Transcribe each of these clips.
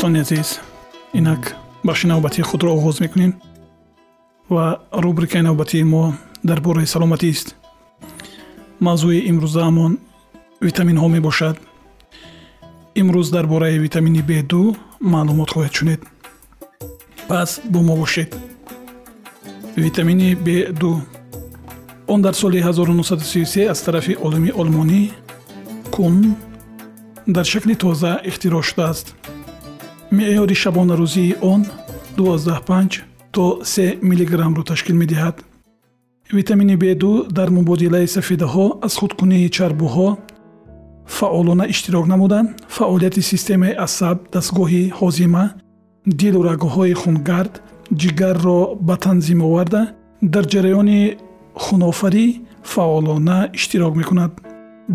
дӯстони азиз инак бахши навбатии худро оғоз мекунем ва рубрикаи навбатии мо дар бораи саломатист мавзӯи имрӯзаамон витаминҳо мебошад. Имрӯз дар бораи витамини б2 маълумот хоҳед шунед. Пас бо мо бошед. Витамини б2 он дар соли 1933 аз тарафи олими олмонӣ кун дар шакли тоза ихтироъ шудааст меъёри шабонарӯзии он 125 то 3 мгро ташкил медиҳад. Витамини б2 дар мубодилаи сафедаҳо аз худкунии чарбуҳо фаъолона иштирок намуда фаъолияти системаи асаб дастгоҳи ҳозима дилу рагҳои хунгард ҷигарро ба танзим оварда дар ҷараёни хунофарӣ фаъолона иштирок мекунад.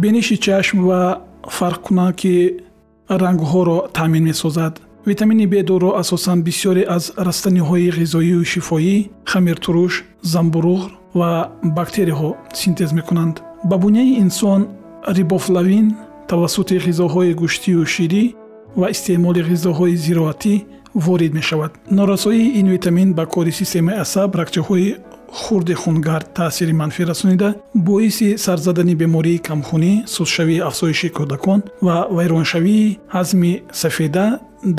Биниши чашм ва фарқкунаки рангҳоро таъмин месозад витамини б2ро асосан бисёре аз растаниҳои ғизоию шифоӣ хамиртуруш замбуруғ ва бактерияҳо синтез мекунанд. Ба буняи инсон рибофлавин тавассути ғизоҳои гӯштию ширӣ ва истеъмоли ғизоҳои зироатӣ ворид мешавад. Норасоии ин витамин ба кори системаи асаб рагчаҳои хурди хунгард таъсири манфӣ расонида боиси сарзадани бемории камхунӣ сустшавии афзоиши кӯдакон ва вайроншавии ҳазми сафеда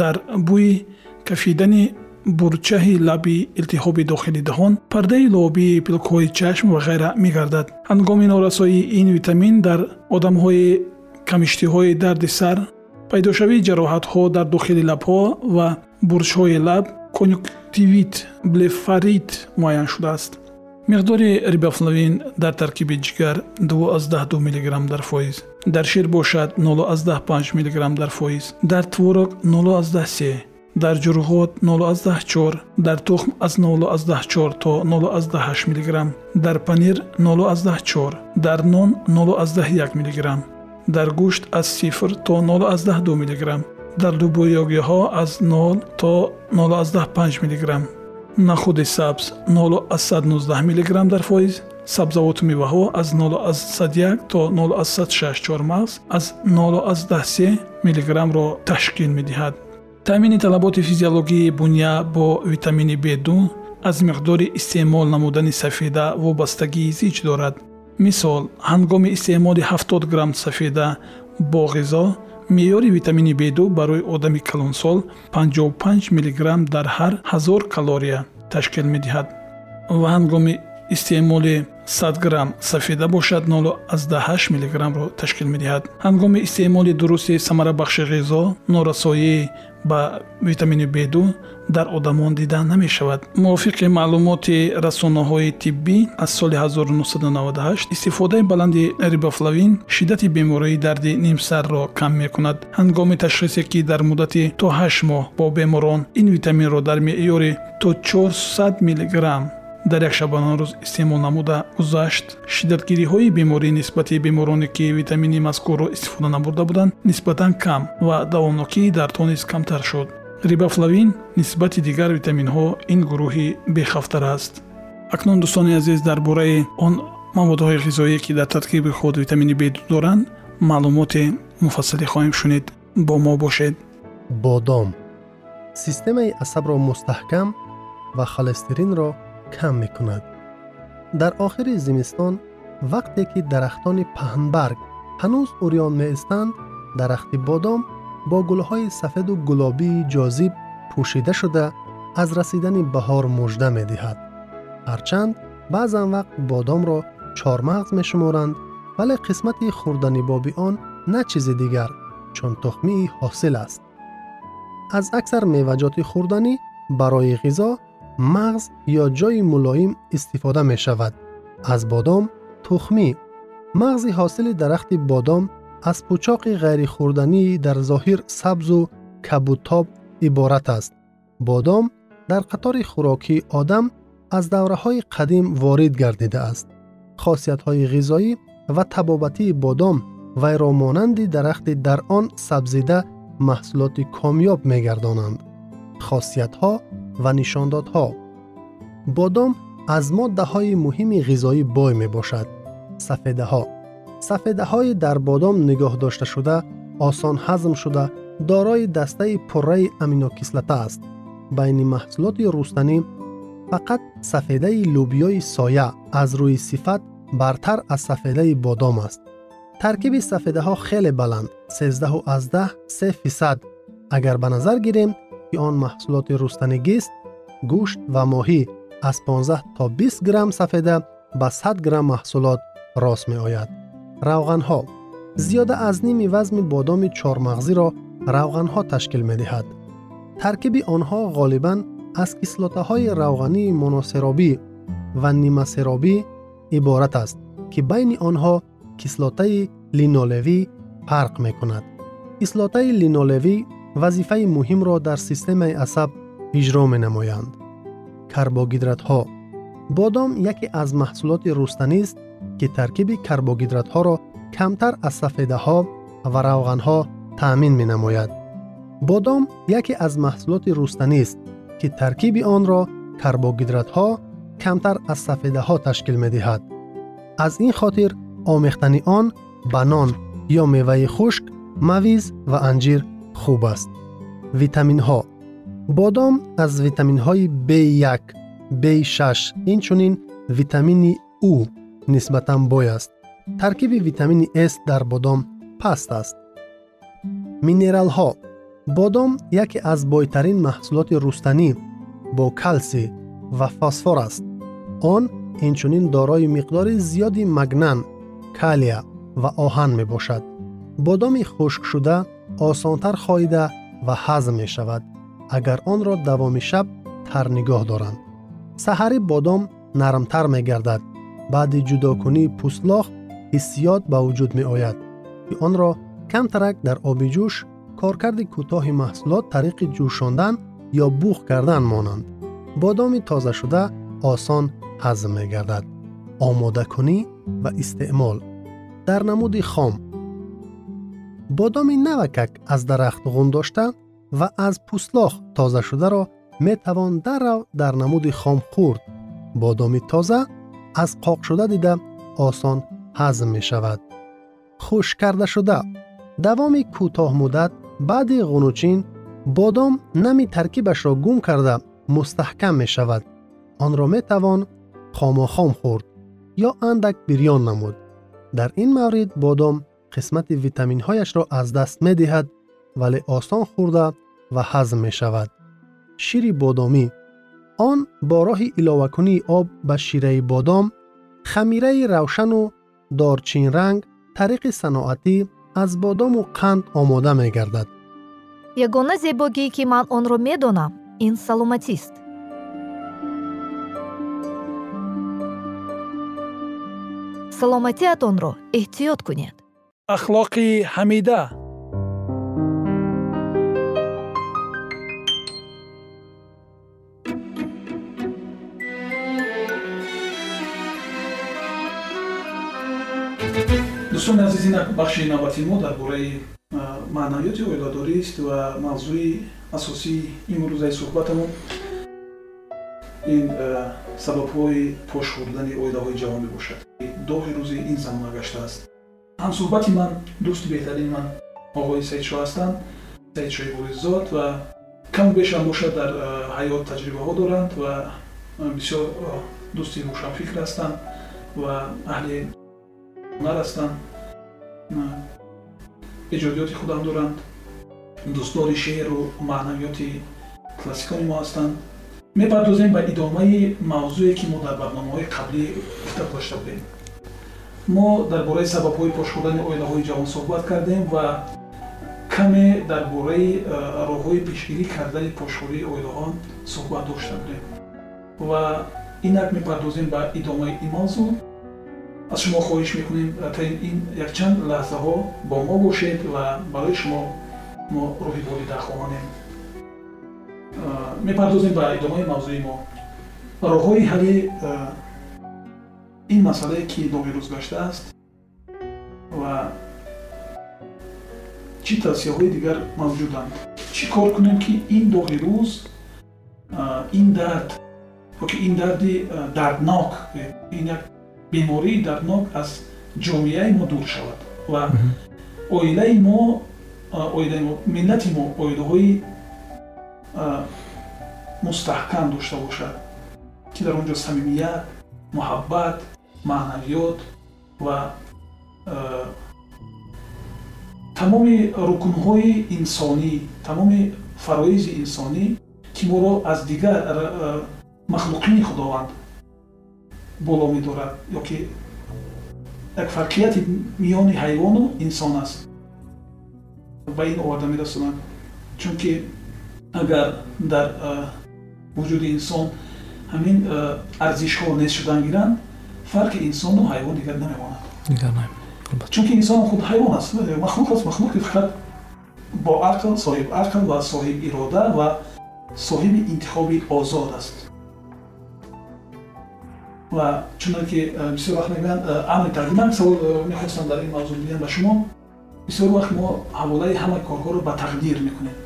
дар бӯи кафидани бурчаҳи лаби илтиҳоби дохили даҳон пардаи лобии пилкҳои чашм ва ғайра мегардад. Ҳангоми норасоии ин витамин дар одамҳои камиштиҳои дарди сар пайдошавии ҷароҳатҳо дар дохили лабҳо ва бурчҳои лаб конюктивит блефарит муайян шудааст. Миқдори рибофлавин дар таркиби ҷигар 2 мг дар фоиз дар шир бошад 05 мг дар фоиз дар творог 03 дар ҷурғот 04 дар тухм аз 04 то 08 мг дар панир 04 дар нон 01 мг дар гӯшт аз 0 то 02 мг дар дубоёгиҳо аз 0 то 05 мг нахуди сабз 0119 мг дар фоиз сабзавоту меваҳо аз 01 то 06 чормағз аз 013 мгро ташкил медиҳад. Таъмини талаботи физиологии буня бо витамини б2 аз миқдори истеъмол намудани сафеда вобастагии зич дорад. Мисол ҳангоми истеъмоли 70 грамм сафеда бо ғизо меъёри витамини б2 барои одами калонсол 55 мг дар ҳар ҳазор калория ташкил медиҳад ва ҳангоми истеъмоли 100 грамм сафеда бошад 08 мгро ташкил медиҳад. Ҳангоми истеъмоли дурусти самарабахши ғизо норасоӣ ба витамини б2 дар одамон дида намешавад. Мувофиқи маълумоти расонаҳои тиббӣ аз соли 1998 истифодаи баланди рибофлавин шиддати бемории дарди нимсарро кам мекунад. Ҳангоми ташхисе ки дар муддати то 8 моҳ бо беморон ин витаминро дар меъёри то 400 мграм дар як шабона рӯз истеъмол намуда гузашт. Шиддатгириҳои беморӣ нисбати бемороне ки витамини мазкурро истифода набурда буданд нисбатан кам ва давомнокии дардҳо низ камтар шуд. Рибофлавин нисбати дигар витаминҳо ин гурӯҳи бехавфтар аст. Акнун дӯстони азиз дар бораи он маводҳои ғизоие ки дар таркиби худ витамини б доранд маълумоте муфассалӣ хоҳем шунид. Бо мо бошед. Бодом. Системаи асабро мустаҳкам ва холестеринро кам мекунад дар охири зимистон вақте ки дарахтони паҳнбарг ҳанӯз урён меистанд дарахти бодом бо гулҳои сафеду гулобии ҷозиб пӯшида шуда аз расидани баҳор мужда медиҳад ҳарчанд баъзан вақт бодомро чормағз мешуморанд вале қисмати хӯрданибоби он на чизи дигар чун тухмии ҳосил аст аз аксар меваҷоти хӯрданӣ барои ғизо мағз ё ҷойи мулоим истифода мешавад аз бодом тухмӣ мағзи ҳосили дарахти бодом аз пӯчоқи ғайрихӯрдании дар зоҳир сабзу кабутоб иборат аст бодом дар қатори хӯрокии одам аз давраҳои қадим ворид гардидааст хосиятҳои ғизоӣ ва табобатии бодом вайро монанди дарахти дар он сабзида маҳсулоти комёб мегардонанд хосиятҳо ва нишондодҳо бодом аз моддаҳои муҳими ғизоӣ бой мебошад сафедаҳо сафедаҳои дар бодом нигоҳ дошташуда осон ҳазм шуда дорои дастаи пурраи аминокислота аст байни маҳсулоти рустанӣ фақат сафедаи лӯбиёи соя аз рӯи сифат бартар аз сафедаи бодом аст таркиби сафедаҳо хеле баланд 13 3 фисад агар ба назар гирем ки он маҳсулоти рустанигист гӯшт ва моҳӣ аз 15 то 20 грамм сафеда ба 100 грамм маҳсулот рост меояд равғанҳо зиёда аз ними вазми бодоми чормағзиро равғанҳо ташкил медиҳад таркиби онҳо ғолибан аз кислотаҳои равғании моносеробӣ ва нимасеробӣ иборат аст ки байни онҳо кислотаи линолевӣ фарқ мекунад кислотаи линолевӣ вазифаи муҳимро дар системаи асаб иҷро менамоянд карбогидратҳо бодом яке аз маҳсулоти рустанист ки таркиби карбогидратҳоро камтар аз сафедаҳо ва равғанҳо таъмин менамояд бодом яке аз маҳсулоти рустанист ки таркиби онро карбогидратҳо камтар аз сафедаҳо ташкил медиҳад аз ин хотир омехтани он ба нон ё меваи хушк мавиз ва анҷир хуб аст витаминҳо бодом аз витаминҳои b1 b6 инчунин витамини у нисбатан бой аст таркиби витамини с дар бодом паст аст минералҳо бодом яке аз бойтарин маҳсулоти рустанӣ бо калсӣ ва фосфор аст он инчунин дорои миқдори зиёди магнан калия ва оҳан мебошад бодоми хушкшуда осонтар хоида ва ҳазм мешавад агар онро давоми шаб тар нигоҳ доранд саҳари бодом нармтар мегардад баъди ҷудокунии пӯстлох ҳиссиёт ба вуҷуд меояд ки онро камтарак дар оби ҷӯш коркарди кӯтоҳи маҳсулот тариқи ҷӯшондан ё буғ кардан монанд бодоми тозашуда осон ҳазм мегардад омодакунӣ ва истеъмол дар намуди хом бодоми навакак аз дарахт ғун дошта ва аз пӯстлох тозашударо метавон даррав дар намуди хом хӯрд бодоми тоза аз қоқшуда дида осон ҳазм мешавад хушккардашуда давоми кӯтоҳмуддат баъди ғунучин бодом нами таркибашро гум карда мустаҳкам мешавад онро метавон хомохом хӯрд ё андак бирён намуд дар ин маврид бодом қисмати витаминҳояшро аз даст медиҳад вале осон хӯрда ва ҳазм мешавад. Шири бодомӣ. Он бо роҳи иловакунии об ба шираи бодом хамираи равшану дорчинранг тариқи саноатӣ аз бодому қанд омода мегардад. Ягона зебогӣ ки ман онро медонам ин саломатист. Саломатиатонро эҳтиёт кунед ахлоқи ҳамида. Дӯстони азиз ин бахши навбати мо дар бораи маънавиёти оиладорист ва мавзӯи асосии имрӯзаи суҳбатамон. Ин сабабҳои пош хӯрдани оилаҳои ҷавон мебошад. Доҳи рӯзи ин замона гаштааст ҳамсуҳбати ман дӯсти беҳтарини ман оғои саидшо ҳастанд саидшои бориззод ва каму бешам бошад дар ҳаёт таҷрибаҳо доранд ва бисёр дӯсти рӯшанфикр ҳастанд ва аҳли ҳунар ҳастанд. Эҷодиёти худам доранд. Дӯстдори шеъру маънавиёти классикони мо ҳастанд. Мепардозем ба идомаи мавзӯе ки мо дар барномаҳои қаблӣ гуфта дошта будем мо дар бораи сабабҳои пош шудани оилаҳои ҷавон суҳбат кардем ва каме дар бораи роҳҳои пешгирӣ кардани пошхӯрии оилаҳо суҳбат дошта будем. Ва инак мепардозем ба идомаи ин мавзӯъ аз шумо хоҳиш мекунем та ин якчанд лаҳзаҳо бо мо бошед ва барои шумо мо рӯҳи волида хоҳонем мепардозем ба идомаи мавзӯи мо. Роҳҳои ҳалли ин масъалае ки доғи рӯз гаштааст ва чӣ тавсияҳои дигар мавҷуданд? Чӣ кор кунем ки ин доғи рӯз ин дард ёки ин дарди дарднок ин як бемории дарднок аз ҷомеаи мо дур шавад ва оилаи мо оилаи мо миллати мо оилаҳои мустаҳкам дошта бошад ки дар он ҷо самимият муҳаббат маънавиёт ва тамоми рукнҳои инсонӣ тамоми фароизи инсонӣ ки моро аз дигар махлуқини худованд боло медорад ёки як фарқияти миёни ҳайвону инсон аст. Ба ин оварда мерасонад чунки агар дар вуҷуди инсон ҳамин арзишҳо нест шудан гиранд фарқи инсону ҳайвон дигар намемонад чунки инсон худ ҳайвон аст махлуқ аст махлуқи фақат бо ақл соҳиб ақл ва соҳиб ирода ва соҳиби интихоби озод аст ва чунон ки бисёр вақт мегӯянд амри тақдим як савол мехостам дар ин мавзӯъ бигӯям ба шумо бисёр вақт мо ҳаволаи ҳамаи корҳоро ба тақдир мекунем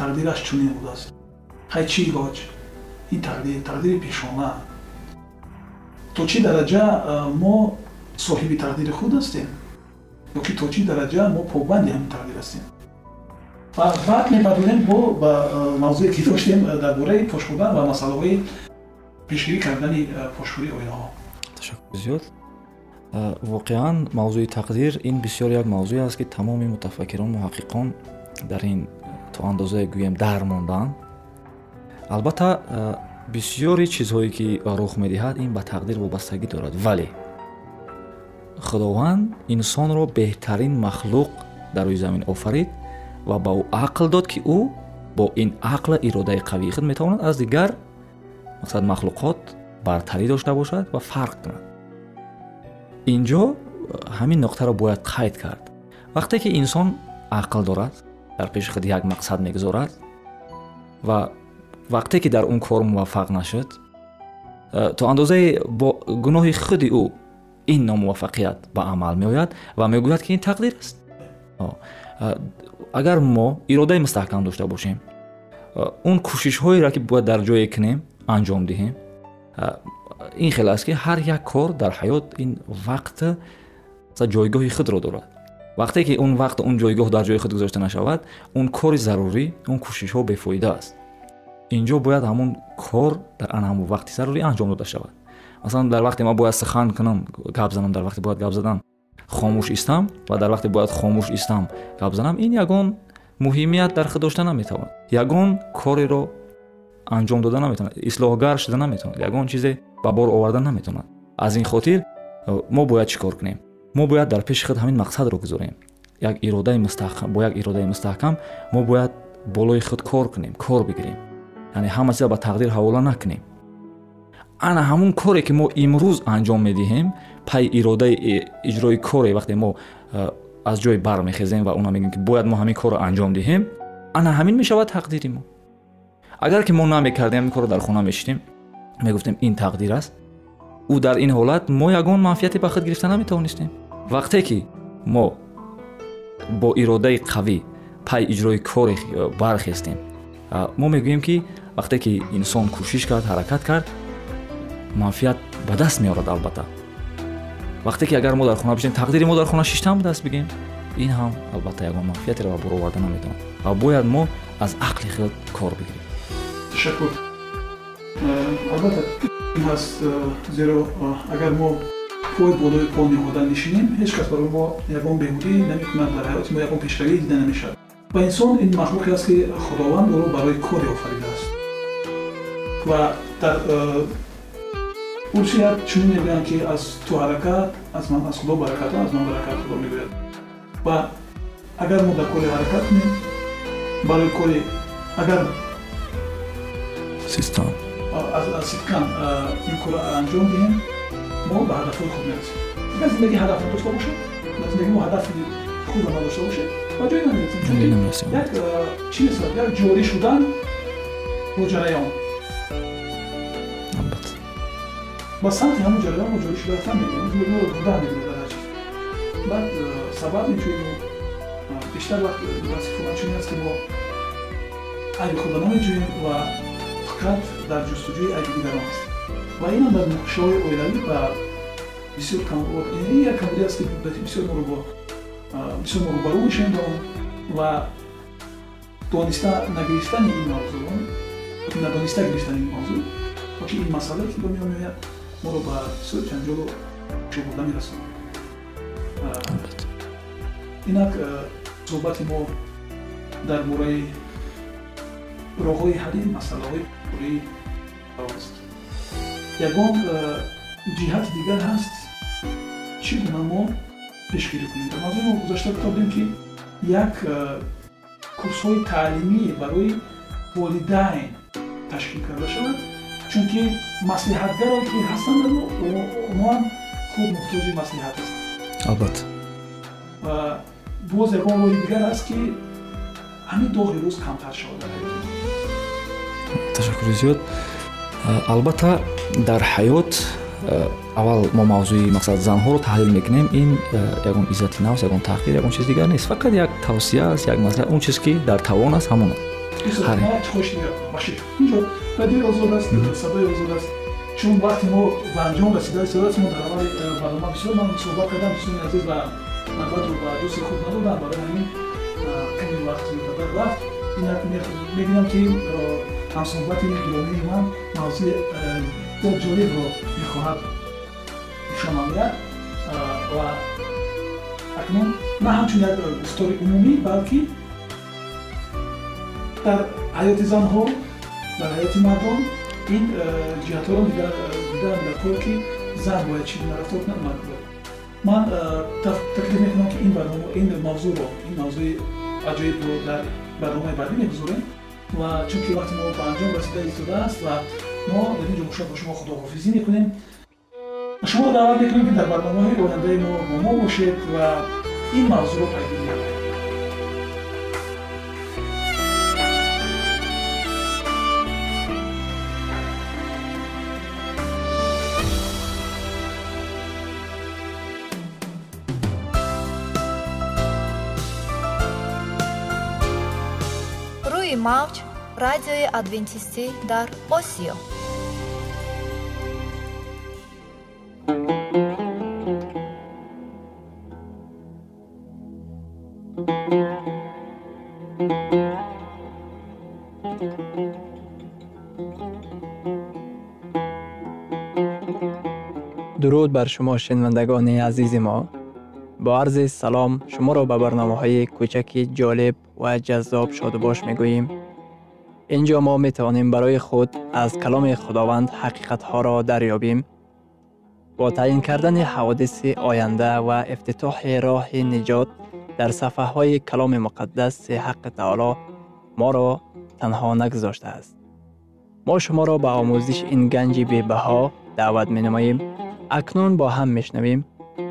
тақдираш чунин будааст ҳай чӣ илоҷ ин тақдир тақдири пешона то чӣ дараҷа мо соҳиби тақдири худ ҳастем? Ёки то чӣ дараҷа мо побанди ҳамин тақдир ҳастем? Ва баъд мепардозем бо ба мавзӯе ки доштем дар бораи пошхӯрдан ва масъалаҳои пешгирӣ кардани пошхӯрии оилаҳо. Ташаккур зиёд. Воқеан мавзӯи тақдир ин бисёр як мавзӯе аст ки тамоми мутафаккирон муҳаққиқон дар ин то андозае гӯем дар мондаанд албатта бисёри чизҳое ки рух медиҳад ин ба тақдир вобастагӣ дорад. Вале худованд инсонро беҳтарин махлуқ дар рӯи замин офарид ва ба ӯ ақл дод ки ӯ бо ин ақла иродаи қавии худ метавонад аз дигар мақсад махлуқот бартарӣ дошта бошад ва фарқ кунад. Инҷо ҳамин нуқтаро бояд қайд кард. Вақте ки инсон ақл дорад дар пеши худ як мақсад мегузорад ва вақте ки дар он кор муваффақ нашуд э, то андозае бо гуноҳи худи ӯ ин номуваффақият ба амал меояд ва мегӯяд ки ин тақдир аст. Э, агар мо иродаи мустаҳкам дошта бошем э, он кӯшишҳоеро ки бояд дар ҷое кунем анҷом диҳем ин хел аст ки ҳар як кор дар ҳаёт ин вақт ҷойгоҳи худро дорад. Вақте ки он вақт он ҷойгоҳ дар ҷои худ гузошта нашавад он кори зарурӣ он кӯшишҳо бефоида аст инҷо бояд ҳамон кор дар ҳамон вақти зарурӣ анҷом дода шавад. Масалан дар вақте ман бояд сухан кунам гап занам дар вақте бояд гап задан хомӯш истам ва дар вақте бояд хомӯш истам гап занам. Ин ягон муҳимият дар худ дошта наметавонад ягон кореро анҷом дода наметавонад ислоҳгар шуда наметавонад ягон чизе ба бор оварда наметавонад аз ин хотир мо бояд чӣ кор кунем? Мо бояд дар пеши худ ҳамин мақсадро гузорем. Як иродаи мустаҳкам бо як иродаи мустаҳкам мо бояд болои худ кор кунем кор бигирем яъне ҳама чиза ба тақдир ҳавола накунем. Ана ҳамун коре ки мо имрӯз анҷом медиҳем пай иродаи иҷрои коре вақте мо аз ҷой бармехезем ва оно мегӯем ки бояд мо ҳамин корро анҷом диҳем ана ҳамин мешавад тақдири мо. Агар ки мо намекардем ҳамин корро дар хона мешидем мегуфтем ин тақдир аст ӯ дар ин ҳолат мо ягон манфиате ба худ гирифта наметавонистем. Вақте ки мо бо иродаи қавӣ пай иҷрои коре бархестем мо мегӯем ки вақте ки инсон кӯшиш кард ҳаракат кард манфиат ба даст меорад албатта. Вақте ки агар мо дар хона бишем тақдири мо дар хона шиштам ба даст бигем ин ҳам албатта ягон манфиатеро ба бор оварда наметавонад. Ва бояд мо аз ақли хел кор бигирем. Ташаккур. Албатта ҳаст зеро агар мо пои болои пол ниҳода нишинем ҳеҷ кас барои мо ягон беҳудӣ намекунад дар ҳаёти мо ягон пешравӣ дида намешавад ва инсон ин махлуқе аст ки худованд ӯро барои коре офаридааст ва дар урсият чунин мегӯянд ки аз ту ҳаракат аз ман аз худо баракат аз ман баракат худо мегӯяд ва агар мо дар коре ҳаракат кунем барои кори агар систон аз ситкан ин кора анҷом диҳем мо ба ҳадафҳои худ мерасем. Агар зиндагӣ ҳадаф надошта бошад дар зиндагӣ мо ҳадафи худро надошта бошед ба ҷое намерасем чунки як чӣ месад як ҷорӣ шудан бо ҷараён ба самти ҳамон ҷараён мо ҷорӣ шуда рафтан мегӯем гурдан мегӯем дар ҳар чиз баъд сабаб мечӯем бештар вақт вазифаҳо чунин аст ки мо айби худро намеҷӯем ва фақат дар ҷустуҷӯи айби дигарон аст. Ва инам дар нуқшаҳои оилавӣ ба бисёр як камбудӣ аст ки бисёр моро бо бисёр моро барӯ мешавем ба он ва дониста нагирифтани ин мавзӯъ надониста гирифтани ин мавзӯъ ки ин масъала ки ба меомеяд моро ба бисёр ҷанҷолу шубҳа мерасонад инак суҳбати мо дар бораи роҳҳои ҳалли масъалаҳои бораи аст ягон ҷиҳати дигар ҳаст чӣ гуна мо пешгирӣ кунем. Дар мавзӯи мо гузашта гуфтодем ки як курсҳои таълимӣ барои волидайн ташкил карда шавад чунки маслиҳатгаро ки ҳастанд онҳоам худ муҳтоҷи маслиҳат ҳастанд албатта. Боз ягон роҳи дигар аст ки ҳамин доғи рӯз камтар шавад. Ташаккури зиёд албатта дар ҳаёт аввал мо мавзӯи мақсад занҳоро таҳлил мекунем. Ин ягон иззати нафс ягон таҳқир ягон чиз дигар нест. Фақат як тавсия аст як маслиҳат он чиз ки дар тавон аст ҳамон. Аст чун вақте мо ба анҷом расида истодааст мо дар аввали барнома бисёр ман суҳбат кардам дӯстони азиз ва навбатро ба дӯсти худ надодам барои ҳамин ками вақт. Зиёдтар рафт инак мебинам ки ҳамсуҳбати гиромии ман мавзӯи зиёд ҷолибро мехоҳад нишон намояд ва акнун на ҳамчун як гуфтори умумӣ балки дар ҳаёти занҳо дар ҳаёти мардон ин ҷиҳатҳоро дидарам дар кор ки зан бояд чӣ гуна рафтор кунад мард бояд ман таклиф мекунам ки ин барнома ин мавзӯъро ин мавзӯи аҷоибро дар барномаи баъдӣ мегузорем. Ва чунки вақти мо ба анҷом расида истодааст ва мо дар ин ҷо хушад бо шумо худоҳофизӣ мекунем шуморо даъват мекунем ки дар барномаҳои ояндаи мо бо мо бошед ва ин мавзӯъро пайгирӣ намоед мавҷ радиои адвентистӣ дар осиё дуруд бар шумо шинавандагони азизи мо бо арзи салом шуморо ба барномаҳои кӯчаки ҷолиб ва ҷаззоб шодубош мегӯем ин ҷо мо метавонем барои худ аз каломи худованд ҳақиқатҳоро дарёбем бо таъин кардани ҳаводиси оянда ва ифтитоҳи роҳи niҷот дар сафҳаҳои каломи муқаддаси ҳаққи таоло моро танҳо нагузоштааст мо шуморо ба омӯзиши ин ганҷи бебаҳо даъват менамоем акнун бо ҳам мешнавем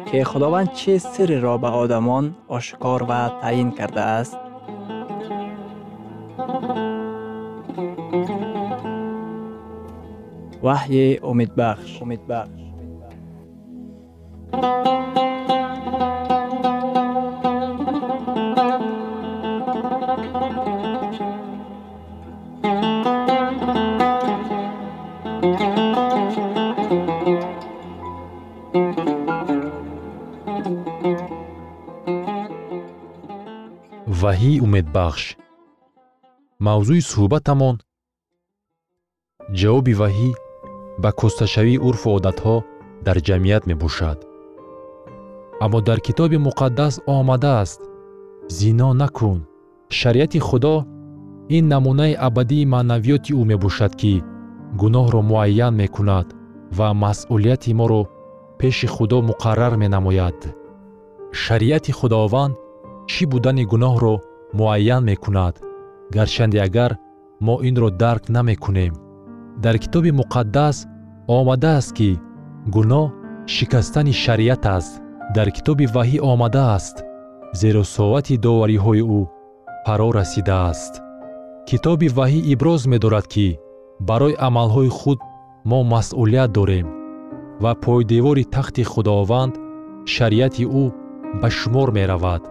ки худованд чӣ сирреро ба одамон ошкор ва таъин кардааст ваҳйи умедбахш умедбахш ваҳии умедбахш мавзӯи суҳбатамон. Ҷавоби ваҳӣ ба кӯсташавии урфу одатҳо дар ҷамъият мебошад. Аммо дар китоби муқаддас омадааст. Зино накун. Шариати худо ин намунаи абадии маънавиёти ӯ мебошад ки гуноҳро муайян мекунад ва масъулияти моро пеши худо муқаррар менамояд. Шариати худованд чӣ будани гуноҳро муайян мекунад? Гарчанде агар мо инро дарк намекунем. Дар китоби муқаддас омадааст ки гуноҳ шикастани шариат аст. Дар китоби ваҳӣ омадааст зеро соати довариҳои ӯ фаро расидааст. Китоби ваҳӣ иброз медорад ки барои амалҳои худ мо масъулият дорем ва пойдевори тахти худованд шариати ӯ ба шумор меравад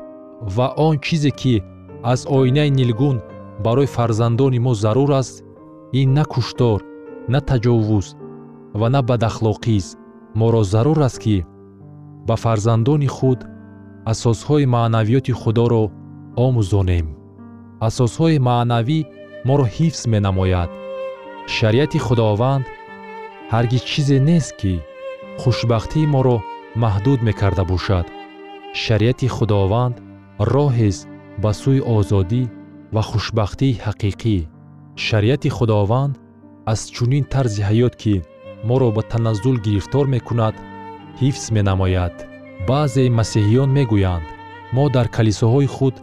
ва он чизе ки аз оинаи нилгун барои фарзандони мо зарур аст ин на куштор на таҷовуз ва на бадахлоқист моро зарур аст ки ба фарзандони худ асосҳои маънавиёти худоро омӯзонем. Асосҳои маънавӣ моро ҳифз менамояд. Шариати худованд ҳаргиз чизе нест ки хушбахтии моро маҳдуд мекарда бошад. Шариати худованд роҳест ба сӯи озодӣ ва хушбахтии ҳақиқӣ. Шариати худованд аз чунин тарзи ҳаёт ки моро ба таназзул гирифтор мекунад ҳифз менамояд. Баъзеи масеҳиён мегӯянд мо дар калисоҳои худ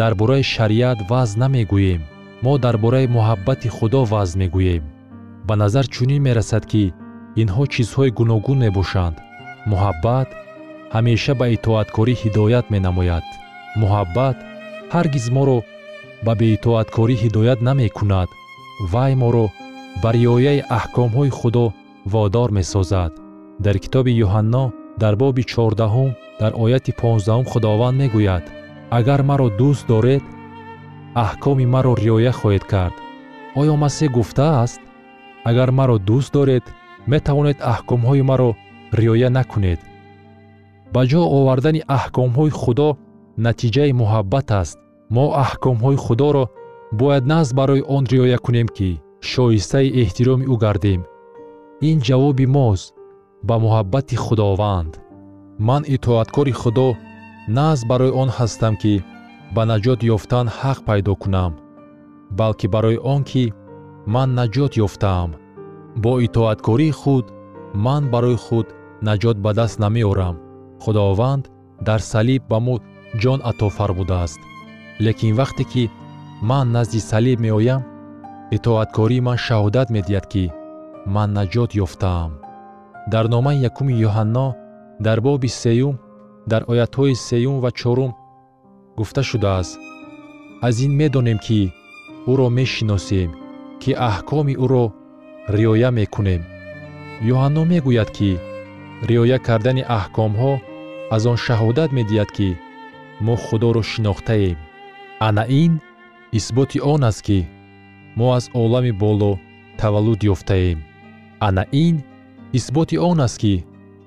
дар бораи шариат ваъз намегӯем мо дар бораи муҳаббати худо ваъз мегӯем ба назар чунин мерасад ки инҳо чизҳои гуногун мебошанд. Муҳаббат ҳамеша ба итоаткорӣ ҳидоят менамояд муҳаббат ҳаргиз моро ба беитоаткорӣ ҳидоят намекунад вай моро ба риояи аҳкомҳои худо водор месозад. Дар китоби юҳанно дар боби чордаҳум дар ояти понздаҳум худованд мегӯяд агар маро дӯст доред аҳкоми маро риоя хоҳед кард. Оё масеҳ гуфтааст? Агар маро дӯст доред метавонед аҳкомҳои маро риоя накунед. Ба ҷо овардани аҳкомҳои худо натиҷаи муҳаббат аст. Мо аҳкомҳои худоро бояд нағз барои он риоя кунем ки шоистаи эҳтироми ӯ гардем. Ин ҷавоби мост ба муҳаббати худованд. Ман итоаткори худо нағз барои он ҳастам ки ба наҷот ёфтан ҳақ пайдо кунам балки барои он ки ман наҷот ёфтаам. Бо итоаткории худ ман барои худ наҷот ба даст намеорам. Худованд дар салиб ба мо ҷон ато фармудааст лекин вақте ки ман назди салиб меоям итоаткории ман шаҳодат медиҳад ки ман наҷот ёфтаам. Дар номаи якуми юҳанно дар боби сеюм дар оятҳои сеюм ва чорум гуфта шудааст. Аз ин медонем ки ӯро мешиносем ки аҳкоми ӯро риоя мекунем. Юҳанно мегӯяд ки риоя кардани аҳкомҳо аз он шаҳодат медиҳад ки мо худоро шинохтаем. Ана ин исботи он аст ки мо аз олами боло таваллуд ёфтаем. Ана ин исботи он аст ки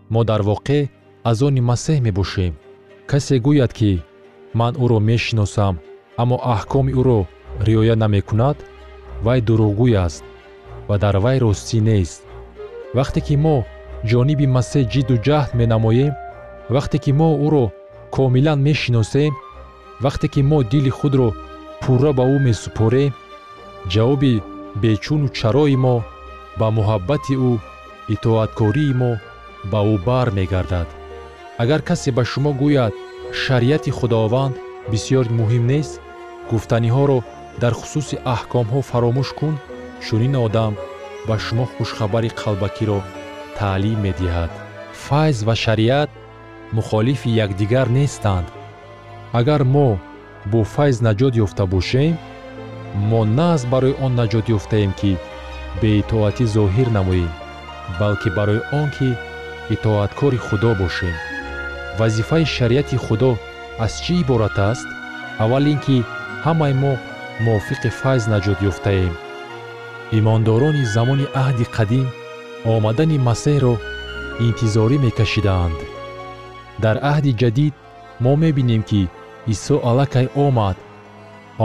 мо дар воқеъ аз они масеҳ мебошем. Касе гӯяд ки ман ӯро мешиносам аммо аҳкоми ӯро риоя намекунад вай дурӯғгӯй аст ва дар вай ростӣ нест. Вақте ки мо ҷониби масеҳ ҷидду ҷаҳд менамоем вақте ки мо ӯро комилан мешиносем вақте ки мо дили худро пурра ба ӯ месупорем ҷавоби бечуну чарои мо ба муҳаббати ӯ итоаткории мо ба ӯ бар мегардад. Агар касе ба шумо гӯяд шариати худованд бисьёр муҳим нест гуфтаниҳоро дар хусуси аҳкомҳо фаромӯш кун чунин одам ба шумо хушхабари қалбакиро таълим медиҳад. Файз ва шариат мухолифи якдигар нестанд. Агар мо бо файз наҷот ёфта бошем мо на аз барои он наҷот ёфтаем ки беитоатӣ зоҳир намоем балки барои он ки итоаткори худо бошем. Вазифаи шариати худо аз чӣ иборат аст? Аввал ин ки ҳамаи мо мувофиқи файз наҷот ёфтаем. Имондорони замони аҳди қадим омадани масеҳро интизорӣ мекашидаанд дар аҳди ҷадид мо мебинем ки исо аллакай омад.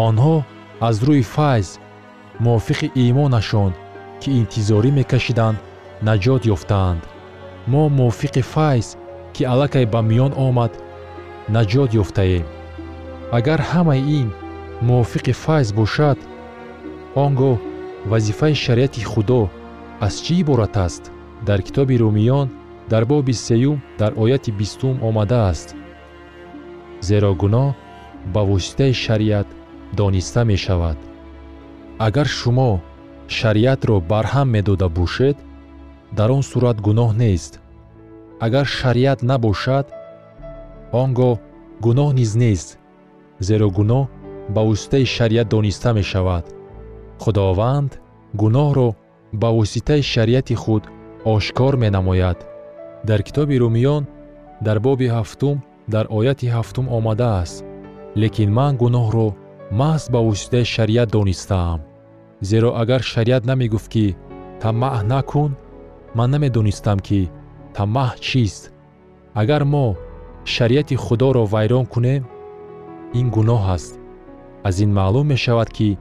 Онҳо аз рӯи файз мувофиқи имонашон ки интизорӣ мекашиданд наҷот ёфтаанд. Мо мувофиқи файз ки аллакай ба миён омад наҷот ёфтаем. Агар ҳамаи ин мувофиқи файз бошад он гоҳ вазифаи шариати худо аз чӣ иборат аст? Дар китоби румиён дар боби сеюм дар ояти бистум омадааст зеро гуноҳ ба воситаи шариат дониста мешавад. Агар шумо шариатро барҳам медода бошед дар он сурат гуноҳ нест. Агар шариат набошад он гоҳ гуноҳ низ нест зеро гуноҳ ба воситаи шариат дониста мешавад. Худованд гуноҳро ба воситаи шариати худ ошкор менамояд дар китоби румиён дар боби ҳафтум дар ояти ҳафтум омадааст лекин ман гуноҳро маҳз ба воситаи шариат донистаам зеро агар шариат намегуфт ки тамаъ накун ман намедонистам ки тамаъ чист. Агар мо шариати худоро вайрон кунем ин гуноҳ аст. Аз ин маълум мешавад ки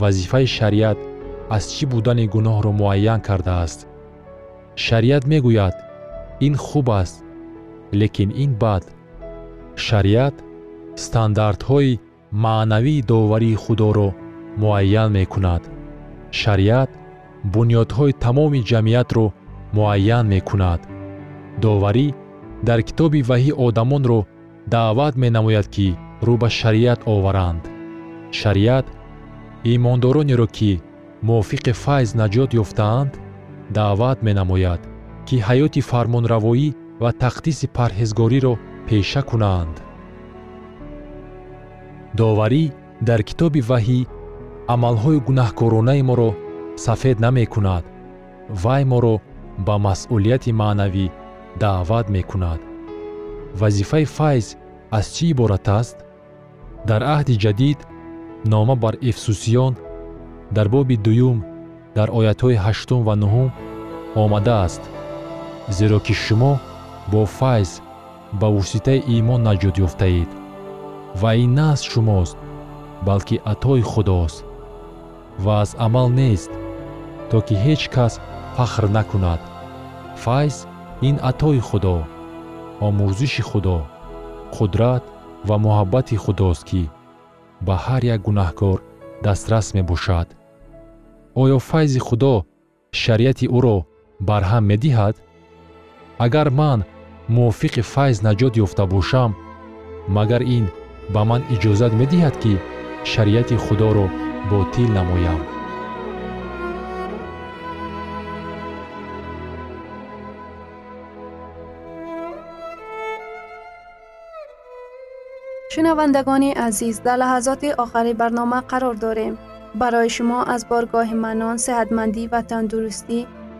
вазифаи шариат аз чӣ будани гуноҳро муайян кардааст. Шариат мегӯяд ин хуб аст лекин ин бад шариат стандартҳои маънавии доварии худоро муайян мекунад. Шариат бунёдҳои тамоми ҷамъиятро муайян мекунад. Доварӣ дар китоби ваҳӣ одамонро даъват менамояд ки рӯ ба шариат оваранд. Шариат имондоронеро ки мувофиқи файз наҷот ёфтаанд даъват менамояд ки ҳаёти фармонравоӣ ва тақдиси парҳезгориро пеша кунанд. Доварӣ дар китоби ваҳӣ амалҳои гунаҳкоронаи моро сафед намекунад вай моро ба масъулияти маънавӣ даъват мекунад. Вазифаи файз аз чӣ иборат аст? Дар аҳди ҷадид нома бар эфсусиён дар боби дуюм дар оятҳои ҳаштум ва нуҳум омадааст зеро ки шумо бо файз ба воситаи имон наҷот ёфтаед. Ва ин на аз шумост балки атои худост. Ва аз амал нест то ки ҳеҷ кас фахр накунад. Файз ин атои худо омӯзиши худо қудрат ва муҳаббати худост ки ба ҳар як гунаҳкор дастрас мебошад. Оё файзи худо шариати ӯро барҳам медиҳад агар ман мувофиқи файз наҷот ёфта бошам магар ин ба ман иҷозат медиҳад ки шариати худоро ботил намоям шунавандагони азиз дар лаҳазоти охари барнома қарор дорем барои шумо аз боргоҳи манон сеҳатмандӣ ва тандурустӣ